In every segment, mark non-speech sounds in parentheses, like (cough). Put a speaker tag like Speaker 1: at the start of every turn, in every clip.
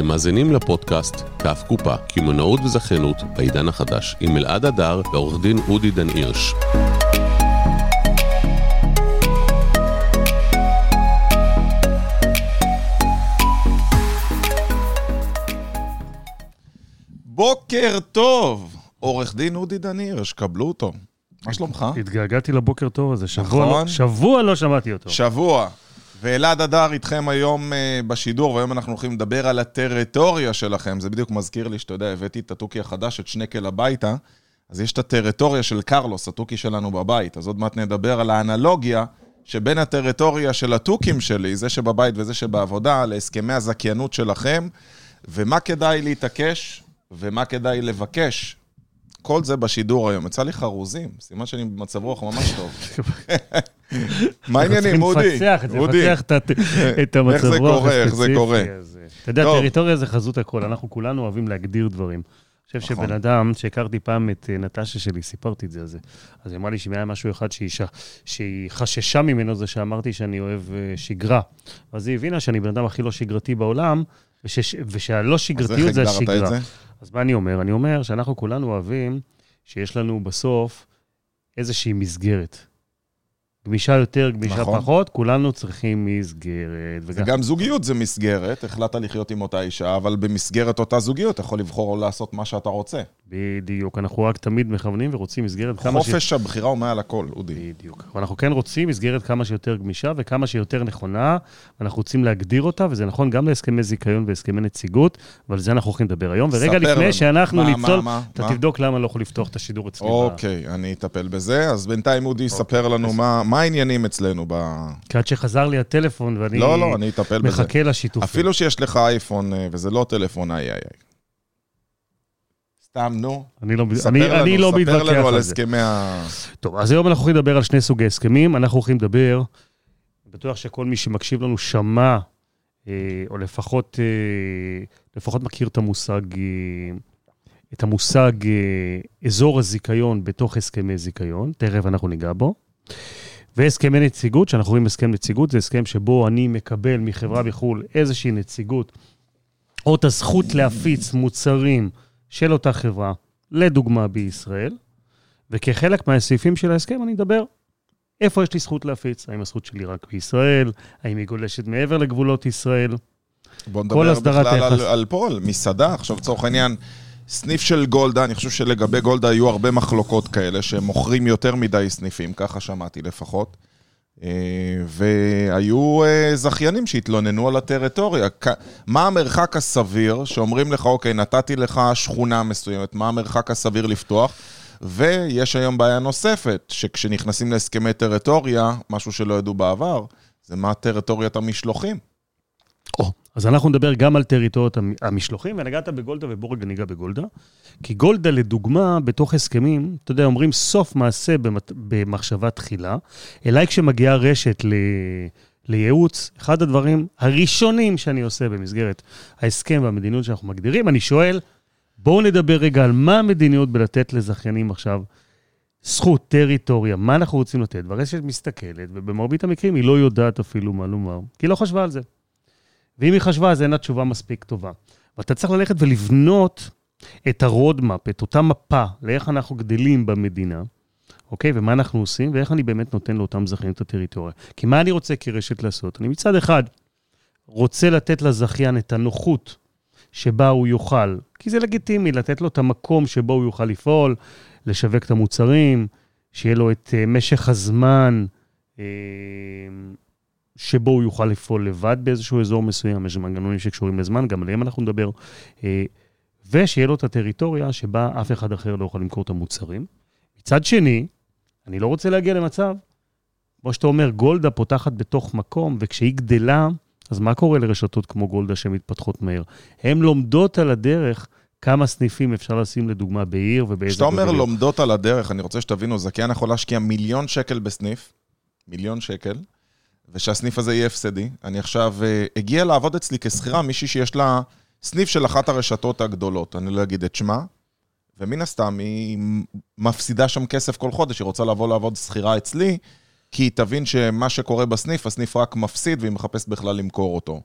Speaker 1: אתם מאזינים לפודקאסט כף קופה, קמעונאות וזכיינות בעידן החדש, עם אלעד הדר ועורך דין אודי דן הירש.
Speaker 2: בוקר טוב, עורך דין אודי דן הירש, קבלו אותו. מה שלומך?
Speaker 3: התגעגעתי לבוקר טוב הזה, שבוע,
Speaker 2: נכון.
Speaker 3: לא, שבוע לא שמעתי אותו.
Speaker 2: שבוע. ואלעד הדר איתכם היום אה, בשידור, והיום אנחנו הולכים לדבר על הטריטוריה שלכם. זה בדיוק מזכיר לי שאתה יודע, הבאתי את התוכי החדש, את שנקל הביתה, אז יש את הטריטוריה של קרלוס, התוכי שלנו בבית. אז עוד מעט נדבר על האנלוגיה שבין הטריטוריה של התוכים שלי, זה שבבית וזה שבעבודה, להסכמי הזכיינות שלכם, ומה כדאי להתעקש ומה כדאי לבקש. כל זה בשידור היום. יצא לי חרוזים, סימן שאני במצב רוח ממש טוב. (laughs) מה העניינים, אודי?
Speaker 3: אנחנו צריכים לפצח את זה. לפצח את ה- (laughs) את המצב
Speaker 2: איך זה
Speaker 3: רוח
Speaker 2: קורה, איך זה
Speaker 3: הספציפי
Speaker 2: קורה.
Speaker 3: אתה יודע. טריטוריה זה חזות הכל, אנחנו כולנו אוהבים להגדיר דברים. אני חושב
Speaker 2: נכון.
Speaker 3: שבן אדם, שהכרתי פעם את אה, נטשה שלי, סיפרתי את זה, אז אז היא אמרה לי שאם היה משהו אחד שהיא ש- שהיא חששה ממנו, זה שאמרתי שאני אוהב אה, שגרה. אז היא הבינה שאני בן אדם הכי לא שגרתי בעולם, ושש- ושהלא
Speaker 2: אז איך
Speaker 3: שגרתיות זה
Speaker 2: הגדרת את
Speaker 3: השגרה.
Speaker 2: זה?
Speaker 3: אז מה אני אומר? אני אומר שאנחנו כולנו אוהבים שיש לנו בסוף איזושהי מסגרת. גמישה יותר, גמישה
Speaker 2: נכון.
Speaker 3: פחות, כולנו צריכים מסגרת. וגם...
Speaker 2: וגם זוגיות זה מסגרת, החלטת לחיות עם אותה אישה, אבל במסגרת אותה זוגיות אתה יכול לבחור לעשות מה שאתה רוצה.
Speaker 3: בדיוק, אנחנו רק תמיד מכוונים ורוצים מסגרת כמה ש...
Speaker 2: חופש הבחירה הוא מעל הכל, אודי.
Speaker 3: בדיוק. ואנחנו כן רוצים מסגרת כמה שיותר גמישה וכמה שיותר נכונה, ואנחנו רוצים להגדיר אותה, וזה נכון גם להסכמי זיכיון והסכמי נציגות, ועל זה אנחנו הולכים לדבר היום. ורגע
Speaker 2: ספר
Speaker 3: לפני
Speaker 2: לנו.
Speaker 3: שאנחנו
Speaker 2: מה,
Speaker 3: נצלול,
Speaker 2: מה, מה,
Speaker 3: אתה
Speaker 2: מה?
Speaker 3: תבדוק למה אני לא יכול לפתוח את השידור אצלי. ב-
Speaker 2: אוקיי, אני אטפל בזה. אז בינתיים אודי
Speaker 3: אוקיי.
Speaker 2: יספר לנו מה מה העניינים אצלנו ב...
Speaker 3: כי עד שחזר לי הטלפון ואני
Speaker 2: לא, לא, אני אטפל בזה.
Speaker 3: מחכה לשיתוף.
Speaker 2: אפילו שיש לך אייפון, אה, וזה לא טלפון, איי איי איי. סתם, נו.
Speaker 3: אני לא,
Speaker 2: ספר
Speaker 3: אני,
Speaker 2: לנו,
Speaker 3: אני לא
Speaker 2: ספר
Speaker 3: מתווכח
Speaker 2: לנו על
Speaker 3: על זה.
Speaker 2: הסכמי ה...
Speaker 3: טוב, אז היום אנחנו הולכים לדבר על שני סוגי הסכמים. אנחנו הולכים לדבר, בטוח שכל מי שמקשיב לנו שמע, אה, או לפחות, אה, לפחות מכיר את המושג, אה, את המושג אה, אזור הזיכיון בתוך הסכמי זיכיון, תכף אנחנו ניגע בו. והסכמי נציגות, שאנחנו רואים הסכם נציגות, זה הסכם שבו אני מקבל מחברה בחו"ל איזושהי נציגות, או את הזכות להפיץ מוצרים של אותה חברה, לדוגמה בישראל, וכחלק מהסעיפים של ההסכם אני אדבר איפה יש לי זכות להפיץ, האם הזכות שלי רק בישראל, האם היא גולשת מעבר לגבולות ישראל.
Speaker 2: בוא נדבר בכלל על,
Speaker 3: היחס.
Speaker 2: על על מסעדה. עכשיו, לצורך העניין, סניף של גולדה, אני חושב שלגבי גולדה היו הרבה מחלוקות כאלה, שהם מוכרים יותר מדי סניפים, ככה שמעתי לפחות. אה, והיו אה, זכיינים שהתלוננו על הטריטוריה. מה המרחק הסביר שאומרים לך, אוקיי, נתתי לך שכונה מסוימת, מה המרחק הסביר לפתוח? ויש היום בעיה נוספת, שכשנכנסים להסכמי טריטוריה, משהו שלא ידעו בעבר, זה מה טריטוריית המשלוחים.
Speaker 3: אז אנחנו נדבר גם על טריטוריות המ- המשלוחים, ונגעת בגולדה ובוא רגע ניגע בגולדה. כי גולדה, לדוגמה, בתוך הסכמים, אתה יודע, אומרים סוף מעשה במת- במחשבה תחילה. אליי כשמגיעה רשת ל... לייעוץ, אחד הדברים הראשונים שאני עושה במסגרת ההסכם והמדיניות שאנחנו מגדירים, אני שואל, בואו נדבר רגע על מה המדיניות בלתת לזכיינים עכשיו זכות, טריטוריה, מה אנחנו רוצים לתת, והרשת מסתכלת, ובמרבית המקרים היא לא יודעת אפילו מה לומר, כי היא לא חשבה על זה. ואם היא חשבה, אז אין לה תשובה מספיק טובה. ואתה צריך ללכת ולבנות את הרודמפ, את אותה מפה, לאיך אנחנו גדלים במדינה, אוקיי? ומה אנחנו עושים, ואיך אני באמת נותן לאותם זכיינים את הטריטוריה. כי מה אני רוצה כרשת לעשות? אני מצד אחד רוצה לתת לזכיין את הנוחות שבה הוא יוכל, כי זה לגיטימי, לתת לו את המקום שבו הוא יוכל לפעול, לשווק את המוצרים, שיהיה לו את אה, משך הזמן אה, שבו הוא יוכל לפעול לבד באיזשהו אזור מסוים, יש מנגנונים שקשורים לזמן, גם עליהם אנחנו נדבר, אה, ושיהיה לו את הטריטוריה שבה אף אחד אחר לא יכול למכור את המוצרים. מצד שני, אני לא רוצה להגיע למצב, כמו שאתה אומר, גולדה פותחת בתוך מקום, וכשהיא גדלה, אז מה קורה לרשתות כמו גולדה שמתפתחות מהר? הן לומדות על הדרך כמה סניפים אפשר לשים לדוגמה בעיר ובאיזה...
Speaker 2: כשאתה אומר. לומדות על הדרך, אני רוצה שתבינו, זכיין יכול להשקיע מיליון שקל בסניף, מיליון שקל, ושהסניף הזה יהיה הפסדי. אני עכשיו, אה, הגיע לעבוד אצלי כשכירה מישהי שיש לה סניף של אחת הרשתות הגדולות, אני לא אגיד את שמה, ומן הסתם היא מפסידה שם כסף כל חודש, היא רוצה לבוא לעבוד שכירה אצלי, כי היא תבין שמה שקורה בסניף, הסניף רק מפסיד והיא מחפשת בכלל למכור אותו.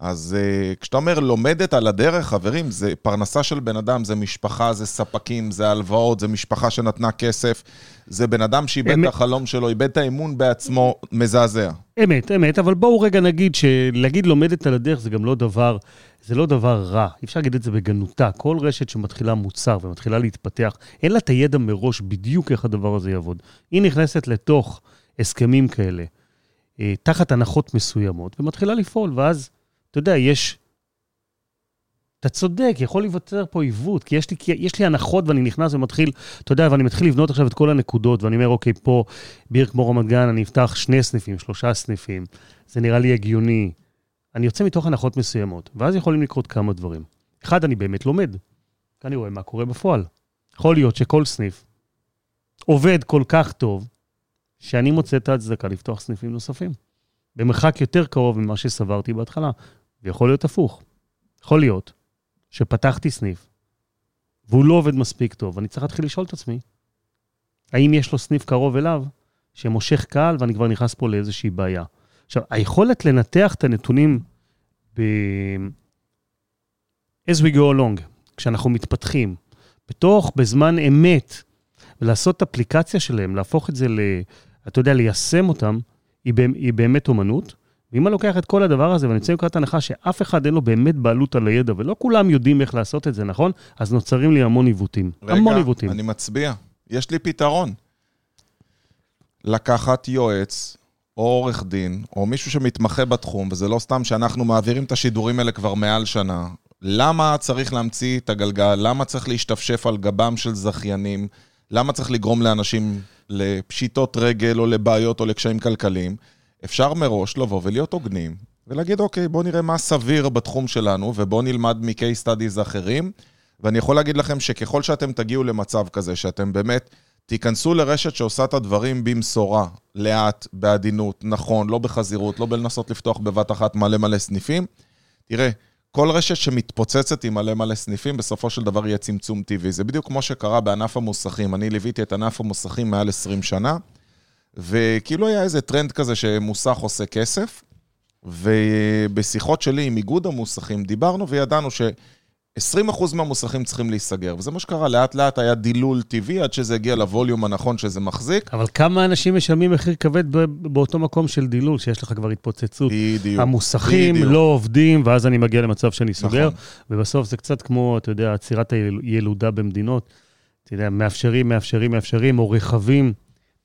Speaker 2: אז uh, כשאתה אומר לומדת על הדרך, חברים, זה פרנסה של בן אדם, זה משפחה, זה ספקים, זה הלוואות, זה משפחה שנתנה כסף, זה בן אדם שאיבד
Speaker 3: אמת.
Speaker 2: את החלום שלו, איבד את האמון בעצמו, מזעזע.
Speaker 3: אמת, אמת, אבל בואו רגע נגיד שלהגיד לומדת על הדרך זה גם לא דבר, זה לא דבר רע. אפשר להגיד את זה בגנותה. כל רשת שמתחילה מוצר ומתחילה להתפתח, אין לה את הידע מראש בדיוק איך הדבר הזה יעבוד. היא נכנסת לתוך הסכמים כאלה, אה, תחת הנחות מסוימות, ומתחילה לפעול, ואז, אתה יודע, יש... אתה צודק, יכול להיווצר פה עיוות, כי יש לי, כי יש לי הנחות ואני נכנס ומתחיל, אתה יודע, ואני מתחיל לבנות עכשיו את כל הנקודות, ואני אומר, אוקיי, פה, בעיר כמו רמת גן, אני אפתח שני סניפים, שלושה סניפים, זה נראה לי הגיוני. אני יוצא מתוך הנחות מסוימות, ואז יכולים לקרות כמה דברים. אחד, אני באמת לומד, אני רואה מה קורה בפועל. יכול להיות שכל סניף עובד כל כך טוב, שאני מוצא את ההצדקה לפתוח סניפים נוספים. במרחק יותר קרוב ממה שסברתי בהתחלה, ויכול להיות הפוך. יכול להיות שפתחתי סניף, והוא לא עובד מספיק טוב, ואני צריך להתחיל לשאול את עצמי, האם יש לו סניף קרוב אליו שמושך קהל ואני כבר נכנס פה לאיזושהי בעיה. עכשיו, היכולת לנתח את הנתונים ב... as we go along, כשאנחנו מתפתחים, בתוך, בזמן אמת, ולעשות אפליקציה שלהם, להפוך את זה ל... אתה יודע, ליישם אותם, היא, היא באמת אומנות. ואם אני לוקח את כל הדבר הזה ואני יוצא מנקודת הנחה שאף אחד אין לו באמת בעלות על הידע, ולא כולם יודעים איך לעשות את זה, נכון? אז נוצרים לי המון עיוותים. המון עיוותים.
Speaker 2: אני מצביע. יש לי פתרון. לקחת יועץ, או עורך דין, או מישהו שמתמחה בתחום, וזה לא סתם שאנחנו מעבירים את השידורים האלה כבר מעל שנה. למה צריך להמציא את הגלגל? למה צריך להשתפשף על גבם של זכיינים? למה צריך לגרום לאנשים לפשיטות רגל, או לבעיות, או לקשיים כלכליים? אפשר מראש לבוא ולהיות הוגנים, ולהגיד, אוקיי, בואו נראה מה סביר בתחום שלנו, ובואו נלמד מ-case studies אחרים. ואני יכול להגיד לכם שככל שאתם תגיעו למצב כזה, שאתם באמת תיכנסו לרשת שעושה את הדברים במשורה, לאט, בעדינות, נכון, לא בחזירות, לא בלנסות לפתוח בבת אחת מלא מלא סניפים, תראה, כל רשת שמתפוצצת עם מלא מלא סניפים, בסופו של דבר יהיה צמצום טבעי. זה בדיוק כמו שקרה בענף המוסכים. אני ליוויתי את ענף המוסכים מעל 20 שנה, וכאילו היה איזה טרנד כזה שמוסך עושה כסף, ובשיחות שלי עם איגוד המוסכים דיברנו וידענו ש... 20% מהמוסכים צריכים להיסגר, וזה מה שקרה, לאט לאט היה דילול טבעי עד שזה הגיע לווליום הנכון שזה מחזיק.
Speaker 3: אבל כמה אנשים משלמים מחיר כבד באותו מקום של דילול, שיש לך כבר התפוצצות?
Speaker 2: בדיוק.
Speaker 3: המוסכים
Speaker 2: בדיוק.
Speaker 3: לא עובדים, ואז אני מגיע למצב שאני סוגר,
Speaker 2: נכון.
Speaker 3: ובסוף זה קצת כמו, אתה יודע, עצירת הילודה במדינות. אתה יודע, מאפשרים, מאפשרים, מאפשרים, או רכבים,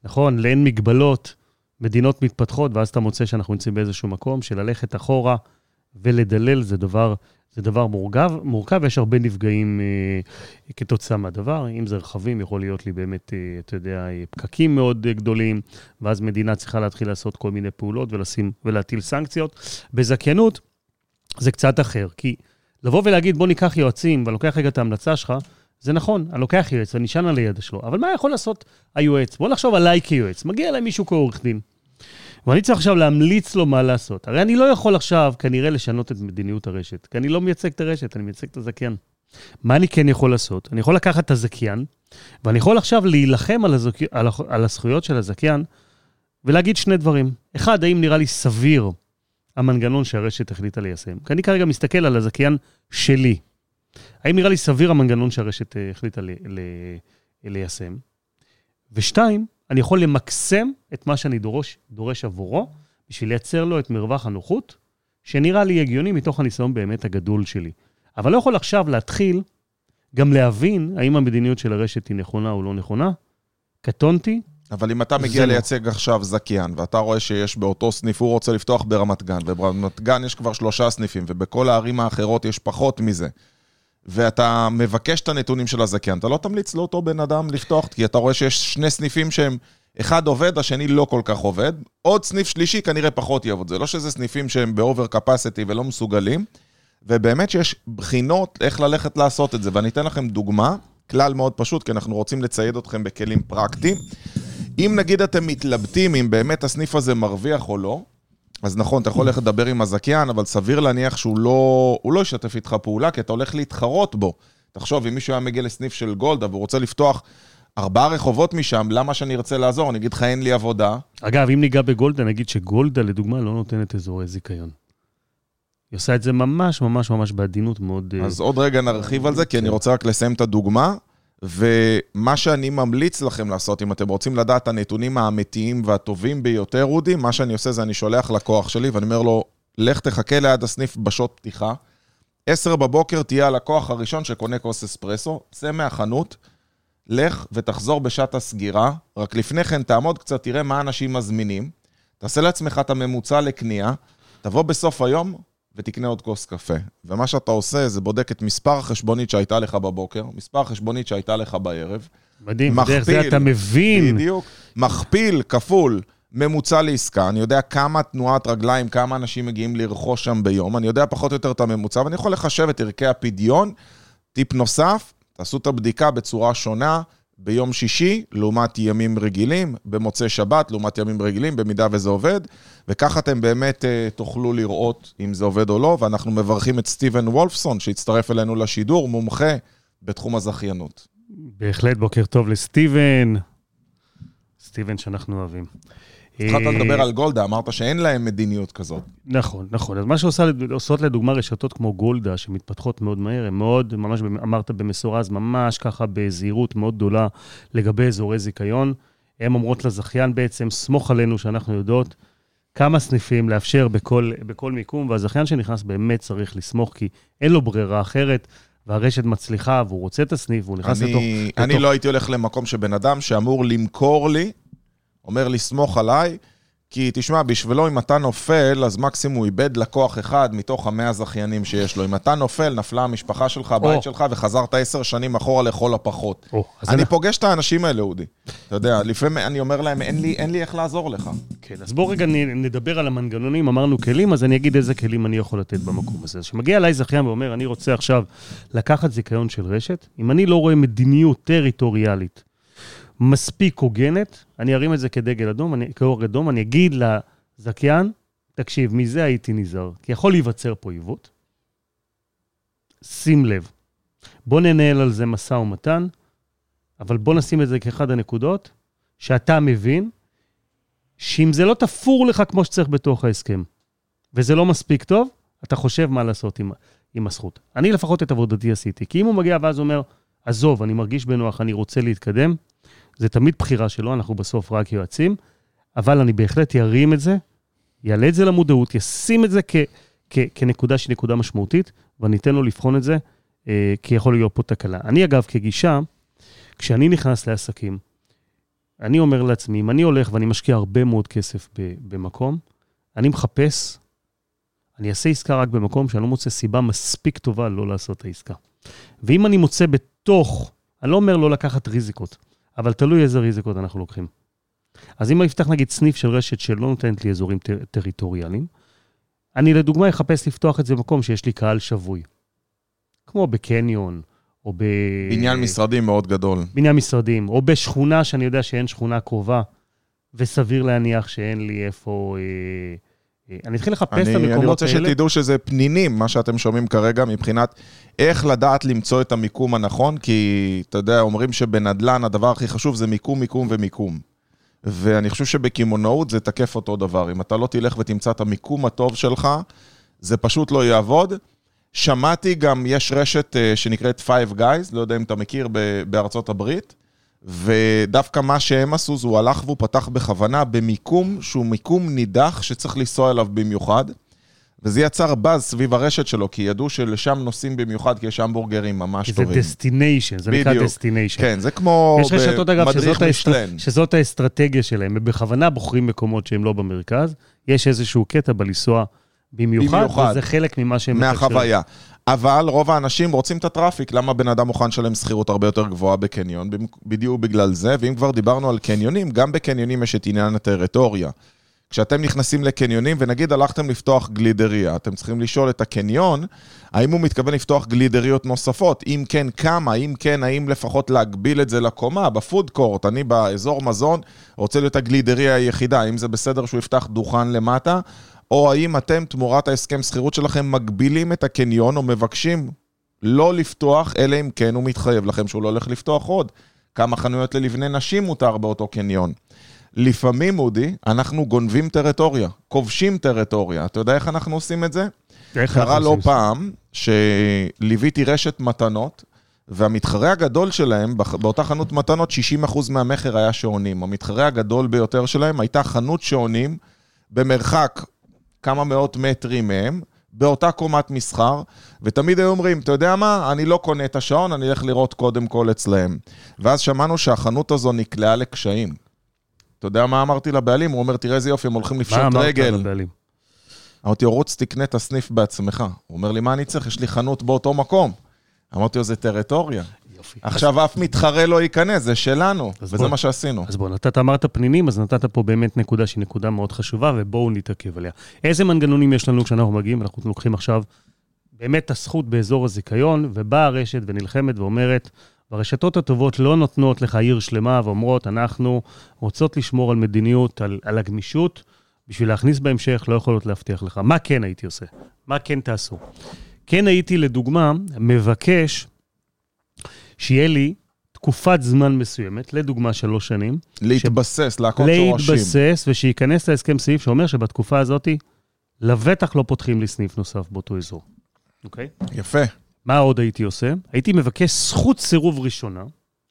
Speaker 3: נכון? לאין מגבלות, מדינות מתפתחות, ואז אתה מוצא שאנחנו נמצאים באיזשהו מקום של ללכת אחורה ולדלל, זה דבר, זה דבר מורכב, מורכב, ויש הרבה נפגעים אה, כתוצאה מהדבר. אם זה רכבים, יכול להיות לי באמת, אה, אתה יודע, אה, פקקים מאוד אה, גדולים, ואז מדינה צריכה להתחיל לעשות כל מיני פעולות ולשים, ולהטיל סנקציות. בזכיינות זה קצת אחר, כי לבוא ולהגיד, בוא ניקח יועצים, ואני לוקח רגע את ההמלצה שלך, זה נכון, אני לוקח יועץ ואני נשען על הידע שלו, אבל מה יכול לעשות היועץ? בוא נחשוב עליי כיועץ. מגיע אליי מישהו כעורך דין, ואני צריך עכשיו להמליץ לו מה לעשות. הרי אני לא יכול עכשיו כנראה לשנות את מדיניות הרשת, כי אני לא מייצג את הרשת, אני מייצג את הזכיין. מה אני כן יכול לעשות? אני יכול לקחת את הזכיין, ואני יכול עכשיו להילחם על, הזכ... על, הח- על הזכויות של הזכיין, ולהגיד שני דברים. אחד, האם נראה לי סביר המנגנון שהרשת החליטה ליישם? כי אני כרגע מסתכל על הזכיין שלי. האם נראה לי סביר המנגנון שהרשת אה, החליטה ל... ל... ליישם? ושתיים, אני יכול למקסם את מה שאני דורש, דורש עבורו, בשביל לייצר לו את מרווח הנוחות, שנראה לי הגיוני מתוך הניסיון באמת הגדול שלי. אבל לא יכול עכשיו להתחיל גם להבין האם המדיניות של הרשת היא נכונה או לא נכונה. קטונתי,
Speaker 2: אבל אם אתה מגיע
Speaker 3: לא.
Speaker 2: לייצג עכשיו זכיין, ואתה רואה שיש באותו סניף, הוא רוצה לפתוח ברמת גן, וברמת גן יש כבר שלושה סניפים, ובכל הערים האחרות יש פחות מזה, ואתה מבקש את הנתונים של הזכיין, אתה לא תמליץ לאותו בן אדם לפתוח, כי אתה רואה שיש שני סניפים שהם, אחד עובד, השני לא כל כך עובד, עוד סניף שלישי כנראה פחות יעבוד. זה לא שזה סניפים שהם באובר קפסיטי ולא מסוגלים, ובאמת שיש בחינות איך ללכת לעשות את זה. ואני אתן לכם דוגמה, כלל מאוד פשוט, כי אנחנו רוצים לצייד אתכם בכלים פרקטיים. אם נגיד אתם מתלבטים אם באמת הסניף הזה מרוויח או לא, אז נכון, אתה יכול ללכת לדבר עם הזכיין, אבל סביר להניח שהוא לא, הוא לא ישתף איתך פעולה, כי אתה הולך להתחרות בו. תחשוב, אם מישהו היה מגיע לסניף של גולדה והוא רוצה לפתוח ארבעה רחובות משם, למה שאני ארצה לעזור? אני אגיד לך, אין לי עבודה.
Speaker 3: אגב, אם ניגע בגולדה, נגיד שגולדה, לדוגמה, לא נותנת אזורי זיכיון. היא עושה את זה ממש ממש ממש בעדינות מאוד... אה,
Speaker 2: אז עוד רגע נרחיב על זה, כי אני
Speaker 3: כן.
Speaker 2: רוצה רק לסיים את הדוגמה. ומה שאני ממליץ לכם לעשות, אם אתם רוצים לדעת את הנתונים האמיתיים והטובים ביותר, אודי, מה שאני עושה זה אני שולח לקוח שלי ואני אומר לו, לך תחכה ליד הסניף בשעות פתיחה. עשר בבוקר תהיה הלקוח הראשון שקונה כוס אספרסו, צא מהחנות, לך ותחזור בשעת הסגירה, רק לפני כן תעמוד קצת, תראה מה אנשים מזמינים, תעשה לעצמך את הממוצע לקנייה, תבוא בסוף היום ותקנה עוד כוס קפה. ומה שאתה עושה זה בודק את מספר החשבונית שהייתה לך בבוקר, מספר החשבונית שהייתה לך בערב,
Speaker 3: מדהים, דרך זה
Speaker 2: מכפיל,
Speaker 3: אתה מבין.
Speaker 2: בדיוק. מכפיל, כפול, ממוצע לעסקה, אני יודע כמה תנועת רגליים, כמה אנשים מגיעים לרכוש שם ביום, אני יודע פחות או יותר את הממוצע, ואני יכול לחשב את ערכי הפדיון. טיפ נוסף, תעשו את הבדיקה בצורה שונה, ביום שישי לעומת ימים רגילים, במוצאי שבת לעומת ימים רגילים, במידה וזה עובד, וככה אתם באמת uh, תוכלו לראות אם זה עובד או לא, ואנחנו מברכים את סטיבן וולפסון, שהצטרף אלינו לשידור, מומחה בתחום הזכיינות.
Speaker 3: בהחלט, בוקר טוב לסטיבן. סטיבן שאנחנו אוהבים.
Speaker 2: התחלת
Speaker 3: אה,
Speaker 2: לדבר על גולדה, אמרת שאין להם מדיניות כזאת.
Speaker 3: נכון, נכון. אז מה שעושות לדוגמה רשתות כמו גולדה, שמתפתחות מאוד מהר, הן מאוד, ממש אמרת במסורז, ממש ככה בזהירות מאוד גדולה לגבי אזורי זיכיון. הן אומרות לזכיין בעצם, סמוך עלינו שאנחנו יודעות כמה סניפים לאפשר בכל, בכל מיקום, והזכיין שנכנס באמת צריך לסמוך, כי אין לו ברירה אחרת. והרשת מצליחה, והוא רוצה את הסניף, והוא נכנס
Speaker 2: אני,
Speaker 3: לתוך...
Speaker 2: אני
Speaker 3: לתוך...
Speaker 2: לא הייתי הולך למקום שבן אדם שאמור למכור לי, אומר לי, סמוך עליי, כי תשמע, בשבילו אם אתה נופל, אז מקסימום הוא איבד לקוח אחד מתוך המאה זכיינים שיש לו. אם אתה נופל, נפלה המשפחה שלך, הבית
Speaker 3: או.
Speaker 2: שלך, וחזרת עשר שנים אחורה לכל הפחות.
Speaker 3: אז
Speaker 2: אני
Speaker 3: אנחנו-
Speaker 2: פוגש את האנשים האלה, אודי. אתה יודע, לפעמים אני אומר להם, אין לי, אין לי איך לעזור לך.
Speaker 3: כן, אז בואו רגע נדבר על המנגנונים, אמרנו כלים, אז אני אגיד איזה כלים אני יכול לתת במקום הזה. אז כשמגיע אליי זכיין ואומר, אני רוצה עכשיו לקחת זיכיון של רשת, אם אני לא רואה מדיניות טריטוריאלית מספיק הוגנת, אני ארים את זה כדגל אדום, אני, כאור אדום, אני אגיד לזכיין, תקשיב, מזה הייתי נזהר, כי יכול להיווצר פה עיוות. שים לב, בוא ננהל על זה משא ומתן, אבל בוא נשים את זה כאחד הנקודות, שאתה מבין שאם זה לא תפור לך כמו שצריך בתוך ההסכם, וזה לא מספיק טוב, אתה חושב מה לעשות עם, עם הזכות. אני לפחות את עבודתי עשיתי, כי אם הוא מגיע ואז אומר, עזוב, אני מרגיש בנוח, אני רוצה להתקדם, זה תמיד בחירה שלו, אנחנו בסוף רק יועצים, אבל אני בהחלט ירים את זה, יעלה את זה למודעות, ישים את זה כ, כ, כנקודה שהיא נקודה משמעותית, ואני אתן לו לבחון את זה, אה, כי יכול להיות פה תקלה. אני אגב, כגישה, כשאני נכנס לעסקים, אני אומר לעצמי, אם אני הולך ואני משקיע הרבה מאוד כסף ב- במקום, אני מחפש, אני אעשה עסקה רק במקום שאני לא מוצא סיבה מספיק טובה לא לעשות את העסקה. ואם אני מוצא בתוך, אני לא אומר לא לקחת ריזיקות, אבל תלוי איזה ריזיקות אנחנו לוקחים. אז אם אני אפתח נגיד סניף של רשת שלא נותנת לי אזורים טר- טריטוריאליים, אני לדוגמה אחפש לפתוח את זה במקום שיש לי קהל שבוי. כמו בקניון, או ב...
Speaker 2: עניין משרדים מאוד גדול.
Speaker 3: בניין משרדים, או בשכונה שאני יודע שאין שכונה קרובה, וסביר להניח שאין לי איפה... אה, אני אתחיל לחפש את
Speaker 2: אני,
Speaker 3: המקומות
Speaker 2: אני רוצה
Speaker 3: האלה.
Speaker 2: שתדעו שזה פנינים, מה שאתם שומעים כרגע, מבחינת איך לדעת למצוא את המיקום הנכון, כי אתה יודע, אומרים שבנדל"ן הדבר הכי חשוב זה מיקום, מיקום ומיקום. ואני חושב שבקמעונאות זה תקף אותו דבר. אם אתה לא תלך ותמצא את המיקום הטוב שלך, זה פשוט לא יעבוד. שמעתי גם, יש רשת אה, שנקראת Five Guys, לא יודע אם אתה מכיר, בארצות הברית, ודווקא מה שהם עשו, זה הוא הלך והוא פתח בכוונה במיקום שהוא מיקום נידח שצריך לנסוע אליו במיוחד, וזה יצר באז סביב הרשת שלו, כי ידעו שלשם נוסעים במיוחד, כי יש המבורגרים ממש
Speaker 3: זה
Speaker 2: טובים.
Speaker 3: destination, זה נקרא. destination.
Speaker 2: כן, זה כמו
Speaker 3: יש רשתות, אגב, שזאת, האסטר... שזאת האסטרטגיה שלהם, הם בכוונה בוחרים מקומות שהם לא במרכז. יש איזשהו קטע בלנסוע במיוחד,
Speaker 2: במיוחד.
Speaker 3: וזה חלק ממה שהם...
Speaker 2: מהחוויה. אבל רוב האנשים רוצים את הטראפיק, למה בן אדם מוכן לשלם שכירות הרבה יותר גבוהה בקניון? בדיוק בגלל זה, ואם כבר דיברנו על קניונים, גם בקניונים יש את עניין הטריטוריה. כשאתם נכנסים לקניונים, ונגיד הלכתם לפתוח גלידריה, אתם צריכים לשאול את הקניון, האם הוא מתכוון לפתוח גלידריות נוספות? אם כן, כמה? אם כן, האם לפחות להגביל את זה לקומה? בפוד קורט, אני באזור מזון, רוצה להיות הגלידריה היחידה, האם זה בסדר שהוא יפתח דוכן למטה? או האם אתם, תמורת ההסכם שכירות שלכם, מגבילים את הקניון או מבקשים לא לפתוח, אלא אם כן הוא מתחייב לכם שהוא לא הולך לפתוח עוד. כמה חנויות ללבני נשים מותר באותו קניון. לפעמים, אודי, אנחנו גונבים טריטוריה, כובשים טריטוריה. אתה יודע איך אנחנו עושים את זה?
Speaker 3: איך
Speaker 2: קרה לא
Speaker 3: עושים?
Speaker 2: פעם שליוויתי רשת מתנות, והמתחרה הגדול שלהם, באותה חנות מתנות, 60% מהמכר היה שעונים. המתחרה הגדול ביותר שלהם הייתה חנות שעונים במרחק כמה מאות מטרים מהם, באותה קומת מסחר, ותמיד היו אומרים, אתה יודע מה, אני לא קונה את השעון, אני אלך לראות קודם כל אצלהם. ואז שמענו שהחנות הזו נקלעה לקשיים. אתה יודע מה אמרתי לבעלים? הוא אומר, תראה איזה יופי, הם הולכים
Speaker 3: מה
Speaker 2: לפשוט
Speaker 3: אמרת
Speaker 2: רגל.
Speaker 3: לבעלים?
Speaker 2: אמרתי רוץ, תקנה את הסניף בעצמך. הוא אומר לי, מה אני צריך? יש לי חנות באותו מקום. אמרתי לו, זה טריטוריה.
Speaker 3: יופי.
Speaker 2: עכשיו אף מתחרה לא ייכנס, זה שלנו, וזה
Speaker 3: בוא-
Speaker 2: מה שעשינו.
Speaker 3: אז בוא, נתת, אמרת פנינים, אז נתת פה באמת נקודה שהיא נקודה מאוד חשובה, ובואו נתעכב עליה. איזה מנגנונים יש לנו כשאנחנו מגיעים? אנחנו לוקחים עכשיו באמת את הזכות באזור הזיכיון, ובאה הרשת ונלחמת ואומרת, והרשתות הטובות לא נותנות לך עיר שלמה ואומרות, אנחנו רוצות לשמור על מדיניות, על, על הגמישות, בשביל להכניס בהמשך, לא יכולות להבטיח לך. מה כן הייתי עושה? מה כן תעשו? כן הייתי, לדוגמה, מבקש שיהיה לי תקופת זמן מסוימת, לדוגמה שלוש שנים,
Speaker 2: להתבסס, להכות שורשים.
Speaker 3: להתבסס ושייכנס להסכם סעיף שאומר שבתקופה הזאת לבטח לא פותחים לי סניף נוסף באותו אזור. אוקיי?
Speaker 2: יפה.
Speaker 3: מה עוד הייתי עושה? הייתי מבקש זכות סירוב ראשונה,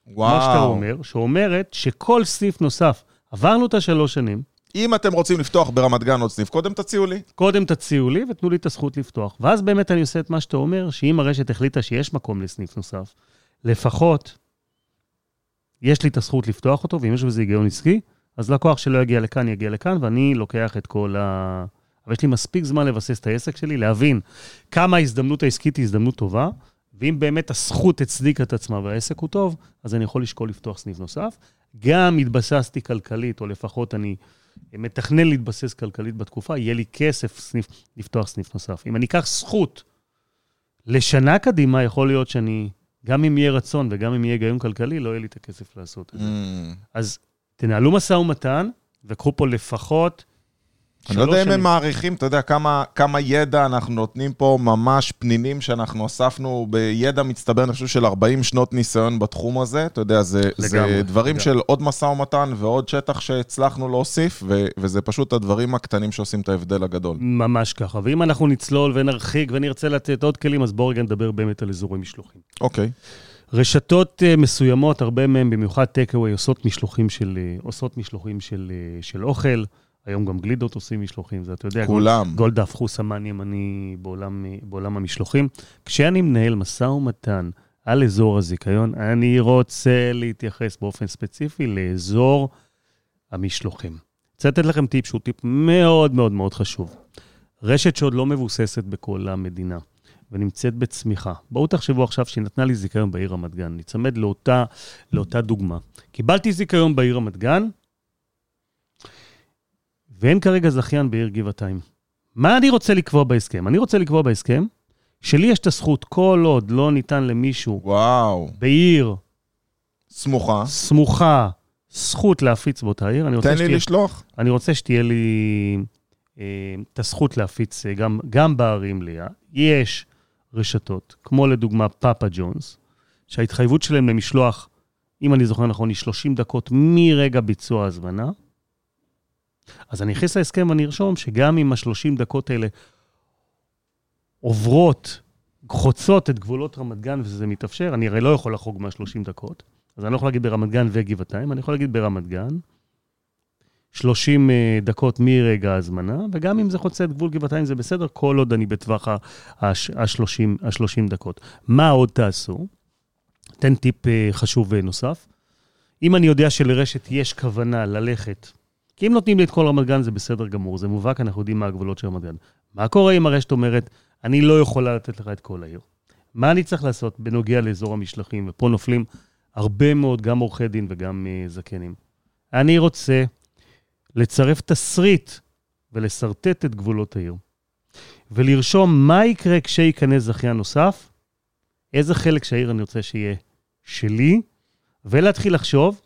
Speaker 2: וואו.
Speaker 3: מה שאתה אומר, שאומרת שכל סניף נוסף, עברנו את השלוש שנים,
Speaker 2: אם אתם רוצים לפתוח ברמת גן עוד סניף, קודם תציעו לי.
Speaker 3: קודם תציעו לי ותנו לי את הזכות לפתוח. ואז באמת אני עושה את מה שאתה אומר, שאם הרשת החליטה שיש מקום לסניף נוסף, לפחות יש לי את הזכות לפתוח אותו, ואם יש בזה היגיון עסקי, אז לקוח שלא יגיע לכאן, יגיע לכאן, ואני לוקח את כל ה... אבל יש לי מספיק זמן לבסס את העסק שלי, להבין כמה ההזדמנות העסקית היא הזדמנות טובה, ואם באמת הזכות הצדיקה את עצמה והעסק הוא טוב, אז אני יכול לשקול לפתוח סניף נוסף. גם התבססתי כלכלית, או לפחות אני מתכנן להתבסס כלכלית בתקופה, יהיה לי כסף סניף, לפתוח סניף נוסף. אם אני אקח זכות לשנה קדימה, יכול להיות שאני, גם אם יהיה רצון וגם אם יהיה היגיון כלכלי, לא יהיה לי את הכסף לעשות את זה.
Speaker 2: Mm.
Speaker 3: אז תנהלו משא ומתן, וקחו פה לפחות
Speaker 2: אני לא יודע אם. הם מעריכים, אתה יודע, כמה, כמה ידע אנחנו נותנים פה, ממש פנינים שאנחנו אספנו בידע מצטבר, אני חושב, של 40 שנות ניסיון בתחום הזה. אתה יודע, זה, זה
Speaker 3: לגמרי,
Speaker 2: דברים
Speaker 3: לגמרי.
Speaker 2: של עוד משא ומתן ועוד שטח שהצלחנו להוסיף, ו, וזה פשוט הדברים הקטנים שעושים את ההבדל הגדול.
Speaker 3: ממש ככה. ואם אנחנו נצלול ונרחיק ונרצה לתת עוד כלים, אז בואו רגע נדבר באמת על אזורי משלוחים.
Speaker 2: אוקיי.
Speaker 3: רשתות אה, מסוימות, הרבה מהן, במיוחד טקאווי, עושות משלוחים של, אה, עושות משלוחים של, אה, של אוכל. היום גם גלידות עושים משלוחים, זה אתה יודע.
Speaker 2: כולם.
Speaker 3: גולדה הפכו סמן ימני בעולם, אה, בעולם המשלוחים. כשאני מנהל משא ומתן על אזור הזיכיון, אני רוצה להתייחס באופן ספציפי לאזור המשלוחים. רוצה לתת לכם טיפ שהוא טיפ מאוד מאוד מאוד חשוב. רשת שעוד לא מבוססת בכל המדינה ונמצאת בצמיחה. בואו תחשבו עכשיו שהיא נתנה לי זיכיון בעיר רמת גן. ניצמד לאותה, לאותה דוגמה. קיבלתי זיכיון בעיר רמת גן, ואין כרגע זכיין בעיר גבעתיים. מה אני רוצה לקבוע בהסכם? אני רוצה לקבוע בהסכם שלי יש את הזכות, כל עוד לא ניתן למישהו
Speaker 2: וואו.
Speaker 3: בעיר
Speaker 2: סמוכה.
Speaker 3: סמוכה זכות להפיץ באותה עיר,
Speaker 2: תן לי
Speaker 3: שתהיה
Speaker 2: לשלוח.
Speaker 3: אני רוצה שתהיה לי אה, את הזכות להפיץ אה, גם, גם בערים ליה. יש רשתות, כמו לדוגמה פאפה ג'ונס, שההתחייבות שלהם למשלוח, אם אני זוכר נכון, היא 30 דקות מרגע ביצוע ההזמנה. אז אני אכניס להסכם ואני ארשום שגם אם ה-30 דקות האלה עוברות, חוצות את גבולות רמת גן וזה מתאפשר, אני הרי לא יכול לחרוג מה-30 דקות, אז אני לא יכול להגיד ברמת גן וגבעתיים, אני יכול להגיד ברמת גן, 30 אה, דקות מרגע ההזמנה, וגם אם זה חוצה את גבול גבעתיים זה בסדר, כל עוד אני בטווח ה-30 ה-30 דקות. מה עוד תעשו? תן טיפ אה, חשוב אה, נוסף. אם אני יודע שלרשת יש כוונה ללכת, כי אם נותנים לי את כל רמת גן זה בסדר גמור, זה מובהק, אנחנו יודעים מה הגבולות של רמת גן. מה קורה אם הרשת אומרת, אני לא יכולה לתת לך את כל העיר? מה אני צריך לעשות בנוגע לאזור המשלחים? ופה נופלים הרבה מאוד, גם עורכי דין וגם אה, זקנים. אני רוצה לצרף תסריט ולשרטט את גבולות העיר, ולרשום מה יקרה כשייכנס זכיין נוסף, איזה חלק שהעיר אני רוצה שיהיה שלי, ולהתחיל לחשוב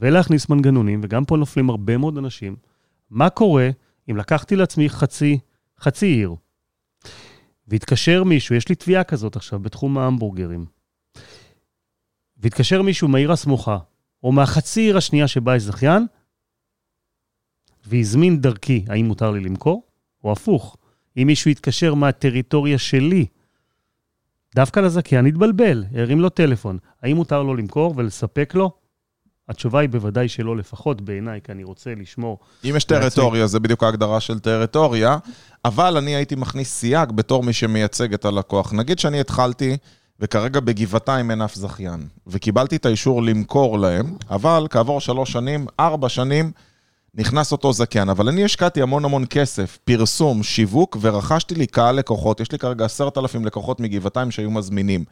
Speaker 3: ולהכניס מנגנונים, וגם פה נופלים הרבה מאוד אנשים, מה קורה אם לקחתי לעצמי חצי, חצי עיר, והתקשר מישהו, יש לי תביעה כזאת עכשיו בתחום ההמבורגרים, והתקשר מישהו מהעיר הסמוכה, או מהחצי עיר השנייה שבה יש זכיין, והזמין דרכי, האם מותר לי למכור? או הפוך, אם מישהו יתקשר מהטריטוריה שלי, דווקא לזכיין יתבלבל, הרים לו טלפון. האם מותר לו למכור ולספק לו? התשובה היא בוודאי שלא, לפחות בעיניי, כי אני רוצה לשמור.
Speaker 2: אם יש טריטוריה, זה בדיוק ההגדרה של טריטוריה, אבל אני הייתי מכניס סייג בתור מי שמייצג את הלקוח. נגיד שאני התחלתי, וכרגע בגבעתיים אין אף זכיין, וקיבלתי את האישור למכור להם, אבל כעבור שלוש שנים, ארבע שנים, נכנס אותו זכיין. אבל אני השקעתי המון המון כסף, פרסום, שיווק, ורכשתי לי קהל לקוחות. יש לי כרגע עשרת אלפים לקוחות מגבעתיים שהיו מזמינים.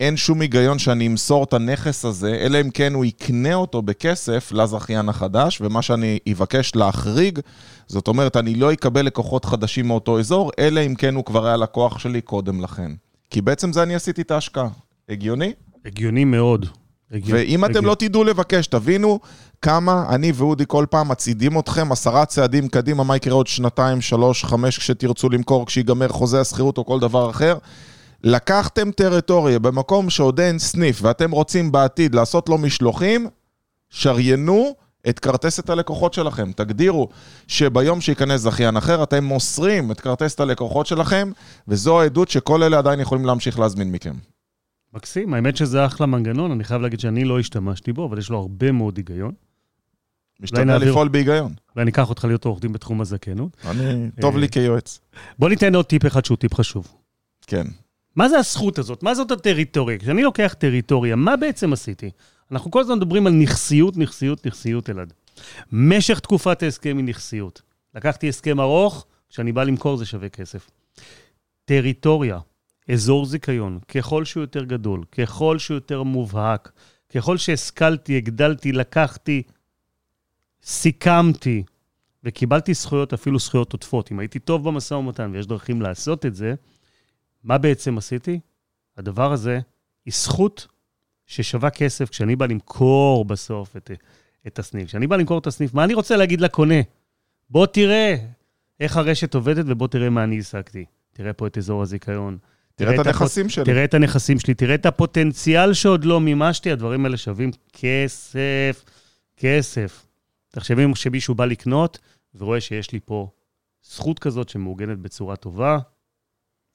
Speaker 2: אין שום היגיון שאני אמסור את הנכס הזה, אלא אם כן הוא יקנה אותו בכסף לזכיין החדש, ומה שאני אבקש להחריג, זאת אומרת, אני לא אקבל לקוחות חדשים מאותו אזור, אלא אם כן הוא כבר היה לקוח שלי קודם לכן. כי בעצם זה אני עשיתי את ההשקעה. הגיוני?
Speaker 3: הגיוני מאוד. הגיוני,
Speaker 2: ואם אתם
Speaker 3: הגיוני.
Speaker 2: לא תדעו לבקש, תבינו כמה אני ואודי כל פעם מצעידים אתכם עשרה צעדים קדימה, מה יקרה עוד שנתיים, שלוש, חמש, כשתרצו למכור, כשיגמר חוזה השכירות או כל דבר אחר. לקחתם טריטוריה במקום שעוד אין סניף ואתם רוצים בעתיד לעשות לו משלוחים, שריינו את כרטסת הלקוחות שלכם. תגדירו שביום שייכנס זכיין אחר, אתם מוסרים את כרטסת הלקוחות שלכם, וזו העדות שכל אלה עדיין יכולים להמשיך להזמין מכם.
Speaker 3: מקסים, האמת שזה אחלה מנגנון, אני חייב להגיד שאני לא השתמשתי בו, אבל יש לו הרבה מאוד היגיון.
Speaker 2: משתדל לפעול בהיגיון.
Speaker 3: ואני אקח אותך להיות עורך דין בתחום הזכיינות.
Speaker 2: אני, טוב לי כיועץ.
Speaker 3: בוא ניתן עוד טיפ אחד שהוא טיפ חשוב.
Speaker 2: כן.
Speaker 3: מה זה הזכות הזאת? מה זאת הטריטוריה? כשאני לוקח טריטוריה, מה בעצם עשיתי? אנחנו כל הזמן מדברים על נכסיות, נכסיות, נכסיות, אלעד. משך תקופת ההסכם היא נכסיות. לקחתי הסכם ארוך, כשאני בא למכור זה שווה כסף. טריטוריה, אזור זיכיון, ככל שהוא יותר גדול, ככל שהוא יותר מובהק, ככל שהשכלתי, הגדלתי, לקחתי, סיכמתי וקיבלתי זכויות, אפילו זכויות עודפות. אם הייתי טוב במשא ומתן, ויש דרכים לעשות את זה, מה בעצם עשיתי? הדבר הזה היא זכות ששווה כסף כשאני בא למכור בסוף את, את הסניף. כשאני בא למכור את הסניף, מה אני רוצה להגיד לקונה? בוא תראה איך הרשת עובדת ובוא תראה מה אני השגתי. תראה פה את אזור הזיכיון.
Speaker 2: תראה את
Speaker 3: הפוט-
Speaker 2: הנכסים שלי.
Speaker 3: תראה את הנכסים שלי, תראה את הפוטנציאל שעוד לא מימשתי, הדברים האלה שווים כסף, כסף. תחשבי שמישהו בא לקנות ורואה שיש לי פה זכות כזאת שמעוגנת בצורה טובה,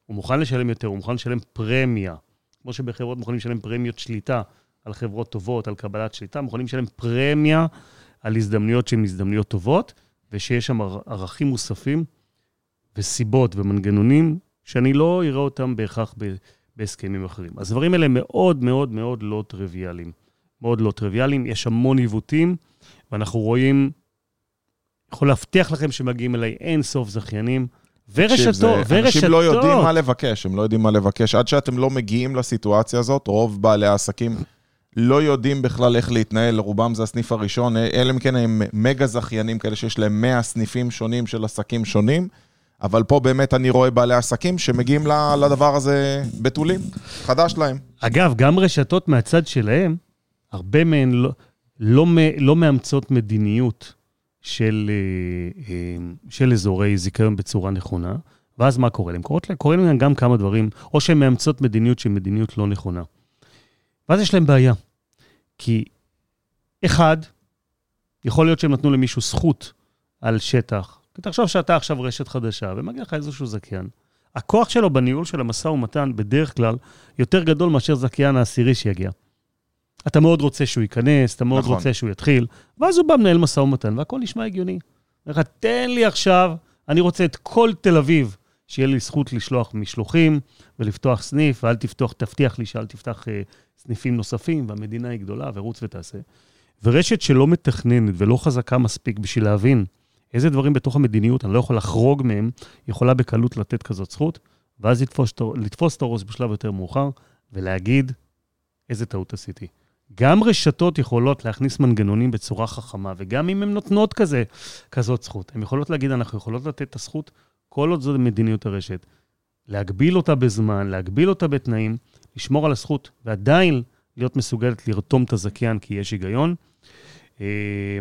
Speaker 3: הוא מוכן לשלם יותר, הוא מוכן לשלם פרמיה. כמו שבחברות מוכנים לשלם פרמיות שליטה על חברות טובות, על קבלת שליטה, מוכנים לשלם פרמיה על הזדמנויות שהן הזדמנויות טובות, ושיש שם ער- ערכים מוספים וסיבות ומנגנונים שאני לא אראה אותם בהכרח בהסכמים אחרים. אז הדברים האלה מאוד מאוד מאוד לא טריוויאליים. מאוד לא טריוויאליים, יש המון עיוותים, ואנחנו רואים, יכול להבטיח לכם שמגיעים אליי אין סוף זכיינים, ורשתות,
Speaker 2: זה-
Speaker 3: ורשתות.
Speaker 2: אנשים לא יודעים מה לבקש, הם לא יודעים מה לבקש. עד שאתם לא מגיעים לסיטואציה הזאת, רוב בעלי העסקים לא יודעים בכלל איך להתנהל, רובם זה הסניף הראשון, אלא אם כן הם מגה זכיינים כאלה שיש להם 100 סניפים שונים של עסקים שונים, אבל פה באמת אני רואה בעלי עסקים שמגיעים לדבר הזה בתולים, חדש להם.
Speaker 3: אגב, גם רשתות מהצד שלהם, הרבה מהן לא, לא, לא מאמצות מדיניות של, אה, אה, של אזורי זיכיון בצורה נכונה, ואז מה קורה להם? קורות, קורים להם גם כמה דברים, או שהן מאמצות מדיניות שהיא מדיניות לא נכונה. ואז יש להם בעיה. כי, אחד, יכול להיות שהם נתנו למישהו זכות על שטח. תחשוב שאתה עכשיו רשת חדשה, ומגיע לך איזשהו זכיין. הכוח שלו בניהול של המשא ומתן, בדרך כלל, יותר גדול מאשר זכיין העשירי שיגיע. אתה מאוד רוצה שהוא ייכנס, אתה מאוד
Speaker 2: נכון.
Speaker 3: רוצה שהוא יתחיל, ואז הוא בא מנהל משא ומתן, והכל נשמע הגיוני. אומר לך, תן לי עכשיו, אני רוצה את כל תל אביב, שיהיה לי זכות לשלוח משלוחים ולפתוח סניף, ואל תפתוח, תבטיח לי שאל תפתח אה, סניפים נוספים, והמדינה היא גדולה, ורוץ ותעשה. ורשת שלא מתכננת ולא חזקה מספיק בשביל להבין איזה דברים בתוך המדיניות, אני לא יכול לחרוג מהם, יכולה בקלות לתת כזאת זכות, ואז לתפוס, לתפוס את הראש בשלב יותר מאוחר, ולהגיד, איזה טעות עשיתי. גם רשתות יכולות להכניס מנגנונים בצורה חכמה, וגם אם הן נותנות כזה, כזאת זכות, הן יכולות להגיד, אנחנו יכולות לתת את הזכות, כל עוד זו מדיניות הרשת. להגביל אותה בזמן, להגביל אותה בתנאים, לשמור על הזכות, ועדיין להיות מסוגלת לרתום את הזכיין כי יש היגיון. אה,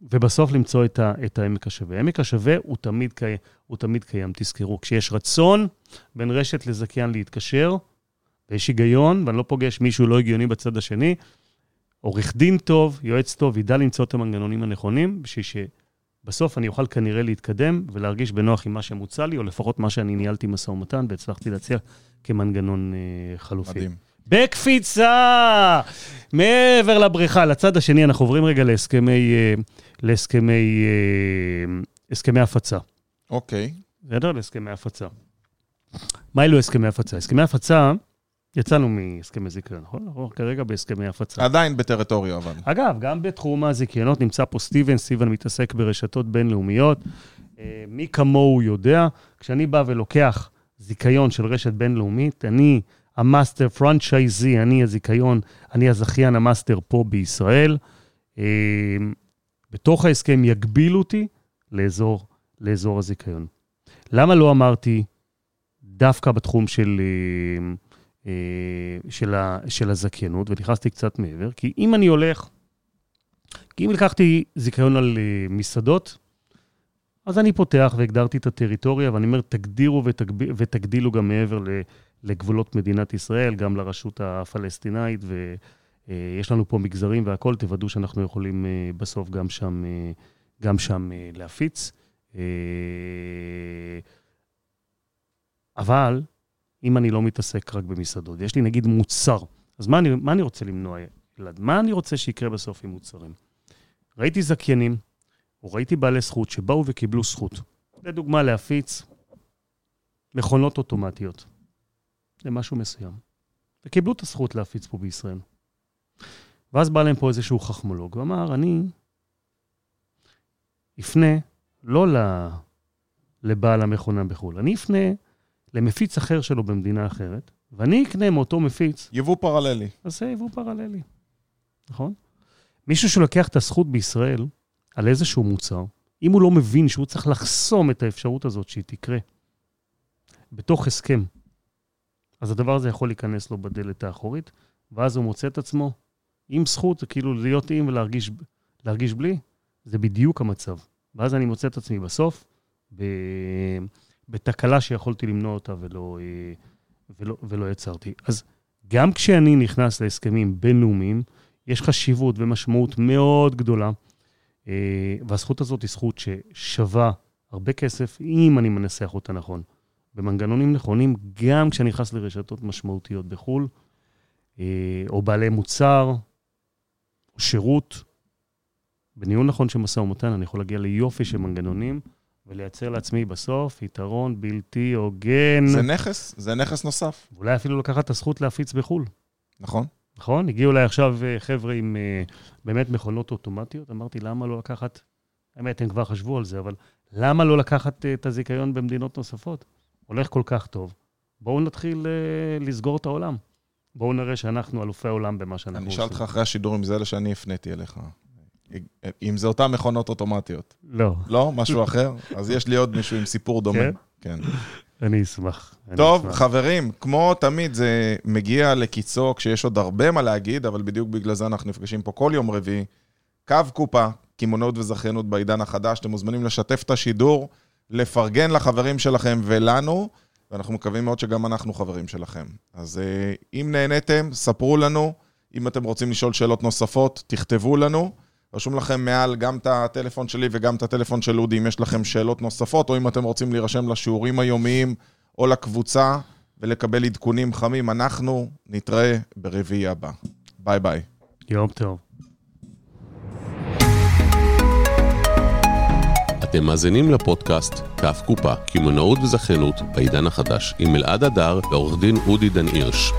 Speaker 3: ובסוף למצוא את, את העמק השווה. העמק השווה הוא תמיד, קי, הוא תמיד קיים, תזכרו. כשיש רצון בין רשת לזכיין להתקשר, ויש היגיון, ואני לא פוגש מישהו לא הגיוני בצד השני, עורך דין טוב, יועץ טוב, ידע למצוא את המנגנונים הנכונים, בשביל בסוף אני אוכל כנראה להתקדם ולהרגיש בנוח עם מה שמוצע לי, או לפחות מה שאני ניהלתי משא ומתן והצלחתי להציע כמנגנון אה, חלופי.
Speaker 2: מדהים.
Speaker 3: בקפיצה! מעבר לבריכה, לצד השני, אנחנו עוברים רגע להסכמי, אה, להסכמי אה, הסכמי הפצה.
Speaker 2: אוקיי.
Speaker 3: בסדר? להסכמי הפצה. מה אלו הסכמי הפצה? הסכמי הפצה, יצאנו מהסכמי זיכיון, נכון? אנחנו כרגע בהסכמי הפצה.
Speaker 2: עדיין בטריטוריה, אבל.
Speaker 3: אגב, גם בתחום הזיכיונות נמצא פה סטיבן, סטיבן מתעסק ברשתות בינלאומיות. אה, מי כמוהו יודע, כשאני בא ולוקח זיכיון של רשת בינלאומית, אני ה master franchisee, אני הזיכיון, אני הזכיין ה master פה בישראל. אה, בתוך ההסכם יגבילו אותי לאזור, לאזור הזיכיון. למה לא אמרתי דווקא בתחום של, אה, של, ה, של הזכיינות, ונכנסתי קצת מעבר? כי אם אני הולך, כי אם לקחתי זיכיון על אה, מסעדות, אז אני פותח והגדרתי את הטריטוריה, ואני אומר, תגדירו ותגב... ותגדילו גם מעבר לגבולות מדינת ישראל, גם לרשות הפלסטינאית, ויש לנו פה מגזרים והכול, תוודאו שאנחנו יכולים בסוף גם שם, גם שם להפיץ. אבל אם אני לא מתעסק רק במסעדות, יש לי נגיד מוצר, אז מה אני, מה אני רוצה למנוע, ילד? מה אני רוצה שיקרה בסוף עם מוצרים? ראיתי זכיינים, או ראיתי בעלי זכות שבאו וקיבלו זכות. לדוגמה, להפיץ מכונות אוטומטיות למשהו מסוים, וקיבלו את הזכות להפיץ פה בישראל. ואז בא להם פה איזשהו חכמולוג, ואמר, אני אפנה לא לבעל המכונה בחו"ל, אני אפנה למפיץ אחר שלו במדינה אחרת, ואני אקנה מאותו מפיץ...
Speaker 2: יבוא פרללי.
Speaker 3: אז זה יבוא פרללי, נכון? מישהו שלוקח את הזכות בישראל על איזשהו מוצר, אם הוא לא מבין שהוא צריך לחסום את האפשרות הזאת שהיא תקרה בתוך הסכם, אז הדבר הזה יכול להיכנס לו בדלת האחורית, ואז הוא מוצא את עצמו עם זכות, כאילו להיות עם ולהרגיש בלי, זה בדיוק המצב. ואז אני מוצא את עצמי בסוף, ב... בתקלה שיכולתי למנוע אותה ולא, אה, ולא, ולא יצרתי. אז גם כשאני נכנס להסכמים בינלאומיים, יש חשיבות ומשמעות מאוד גדולה, אה, והזכות הזאת היא זכות ששווה הרבה כסף, אם אני מנסח אותה נכון. במנגנונים נכונים, גם כשאני נכנס לרשתות משמעותיות בחו"ל, אה, או בעלי מוצר, או שירות. בניהול נכון של משא ומתן, אני יכול להגיע ליופי של מנגנונים. ולייצר לעצמי בסוף יתרון בלתי הוגן.
Speaker 2: זה נכס, זה נכס נוסף.
Speaker 3: אולי אפילו לקחת את הזכות להפיץ בחו"ל.
Speaker 2: נכון.
Speaker 3: נכון? הגיעו אליי עכשיו אה, חבר'ה עם uh, באמת מכונות אוטומטיות, אמרתי, למה לא לקחת, האמת, הם כבר חשבו על זה, אבל למה לא לקחת uh, את הזיכיון במדינות נוספות? הולך כל כך טוב. בואו נתחיל לסגור את העולם. בואו נראה שאנחנו אלופי העולם במה שאנחנו
Speaker 2: עושים.
Speaker 3: אני
Speaker 2: אשאל אותך אחרי השידור אם זה אלה שאני הפניתי אליך. אם זה אותן מכונות אוטומטיות.
Speaker 3: לא.
Speaker 2: לא? משהו אחר? אז יש לי עוד מישהו עם סיפור דומה.
Speaker 3: כן?
Speaker 2: כן.
Speaker 3: אני אשמח.
Speaker 2: טוב, אני אשמח. חברים, כמו תמיד, זה מגיע לקיצו כשיש עוד הרבה מה להגיד, אבל בדיוק בגלל זה אנחנו נפגשים פה כל יום רביעי. קו קופה, קמעונאות וזכיינות בעידן החדש, אתם מוזמנים לשתף את השידור, לפרגן לחברים שלכם ולנו, ואנחנו מקווים מאוד שגם אנחנו חברים שלכם. אז אה, אם נהניתם, ספרו לנו. אם אתם רוצים לשאול שאלות נוספות, תכתבו לנו. רשום לכם מעל גם את הטלפון שלי וגם את הטלפון של אודי, אם יש לכם שאלות נוספות, או אם אתם רוצים להירשם לשיעורים היומיים או לקבוצה ולקבל עדכונים חמים. אנחנו נתראה ברביעי הבא. ביי ביי.
Speaker 3: יום טוב.
Speaker 1: אתם מאזינים לפודקאסט כף קופה, קמעונאות וזכיינות בעידן החדש, עם אלעד הדר ועורך דין אודי דן הירש.